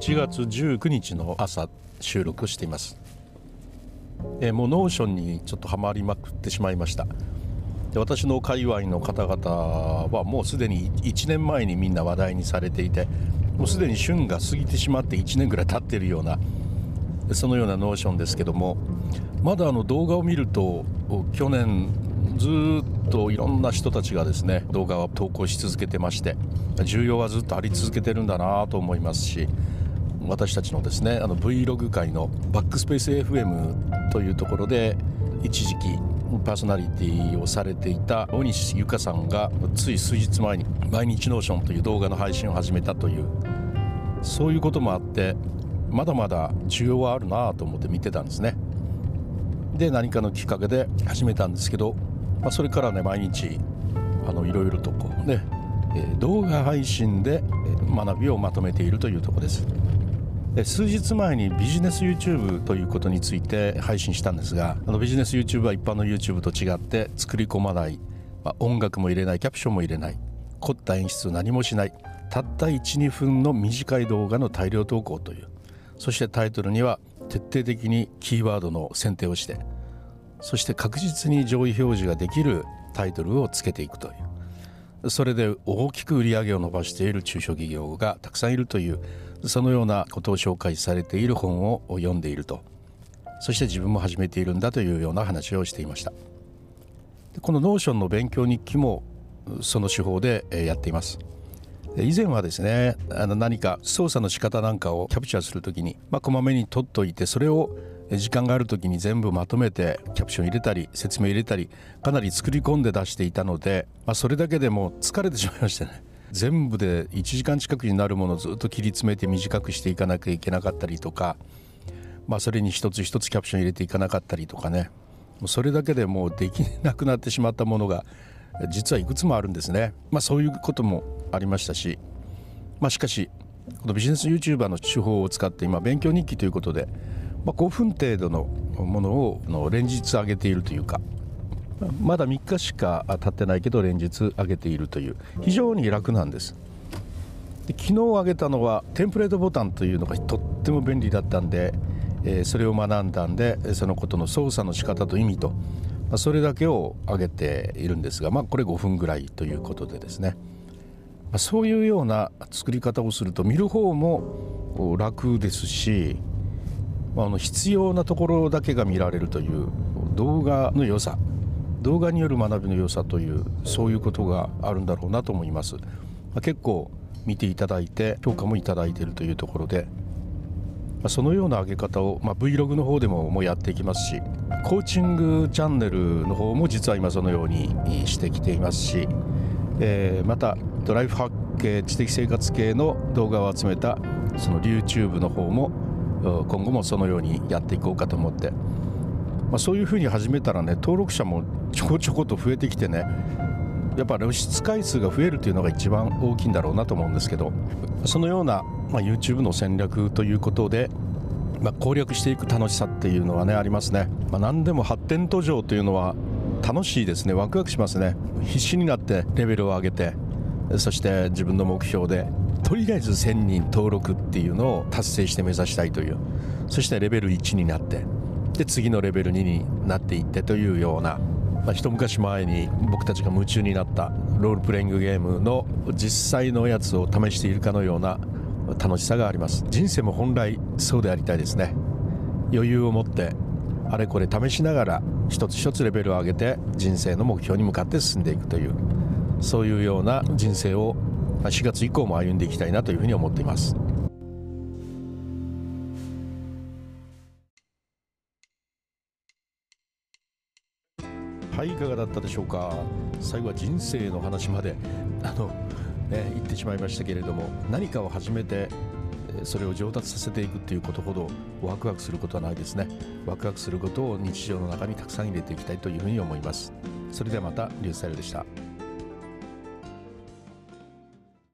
1月19日の朝収録しています。えもう Notionにちょっとハマりまくってしまいました。で私の界隈の方々はもうすでに1年前にみんな話題にされていてもうすでに旬が過ぎてしまって1年ぐらい経ってるようなそのような Notionですけどもまだあの動画を見ると去年ずっといろんな人たちがですね動画を投稿し続けてまして需要はずっとあり続けてるんだなと思いますし私たちのですねあの Vlog 界のバックスペース FM というところで一時期パーソナリティをされていた大西ゆかさんがつい数日前に「毎日 Notion」という動画の配信を始めたというそういうこともあってまだまだ需要はあるなと思って見てたんですね。で何かのきっかけで始めたんですけど、まあ、それからね毎日あのいろいろとこうね動画配信で学びをまとめているというところです。数日前にビジネス YouTube ということについて配信したんですがあのビジネス YouTube は一般の YouTube と違って作り込まない、まあ、音楽も入れないキャプションも入れない。凝った演出何もしない。たった12分の短い動画の大量投稿という。そしてタイトルには徹底的にキーワードの選定をしてそして確実に上位表示ができるタイトルをつけていくという。それで大きく売り上げを伸ばしている中小企業がたくさんいるというそのようなことを紹介されている本を読んでいると。そして自分も始めているんだというような話をしていました。この Notionの勉強日記もその手法でやっています。以前はですねあの何か操作の仕方なんかをキャプチャーするときに、まあ、こまめに取っといてそれを時間がある時に全部まとめてキャプション入れたり説明入れたりかなり作り込んで出していたので、まあ、それだけでも疲れてしまいましたね。全部で1時間近くになるものをずっと切り詰めて短くしていかなきゃいけなかったりとか、まあ、それに一つ一つキャプション入れていかなかったりとかね。それだけでもうできなくなってしまったものが実はいくつもあるんですね、まあ、そういうこともありましたし、まあ、しかしこのビジネス YouTuber の手法を使って今勉強日記ということで、まあ、5分程度のものを連日上げているというかまだ3日しか経ってないけど連日上げているという。非常に楽なんです。で昨日上げたのはテンプレートボタンというのがとっても便利だったんで、えー、それを学んだんでそのことの操作の仕方と意味と、まあ、それだけを上げているんですが、まあ、これ5分ぐらいということでですね、まあ、そういうような作り方をすると見る方も楽ですし、ま、あの必要なところだけが見られるという動画の良さ。動画による学びの良さというそういうことがあるんだろうなと思います、まあ、結構見ていただいて評価もいただいているというところで、まあ、そのような上げ方を、まあ、Vlog の方でももうやっていきますしコーチングチャンネルの方も実は今そのようにしてきていますし、えー、またドライフハック知的生活系の動画を集めたその YouTube の方も今後もそのようにやっていこうかと思ってまあ、そういうふうに始めたらね登録者もちょこちょこと増えてきてねやっぱ露出回数が増えるというのが一番大きいんだろうなと思うんですけどそのような、ま、YouTube の戦略ということで、まあ、攻略していく楽しさっていうのはねありますね、まあ、何でも発展途上というのは楽しいですね。ワクワクしますね。必死になってレベルを上げてそして自分の目標でとりあえず1000人登録っていうのを達成して目指したいというそしてレベル1になってで次のレベル2になっていってというような、まあ、一昔前に僕たちが夢中になったロールプレイングゲームの実際のやつを試しているかのような楽しさがあります人生も本来そうでありたいですね余裕を持ってあれこれ試しながら一つ一つレベルを上げて人生の目標に向かって進んでいくというそういうような人生を4月以降も歩んでいきたいなというふうに思っています。はいいかがだったでしょうか？最後は人生の話まで あの、ね、言ってしまいましたけれども何かを始めてそれを上達させていくっていうことほどワクワクすることはないですね。ワクワクすることを日常の中にたくさん入れていきたいというふうに思います。それではまたリュウスタイルでした。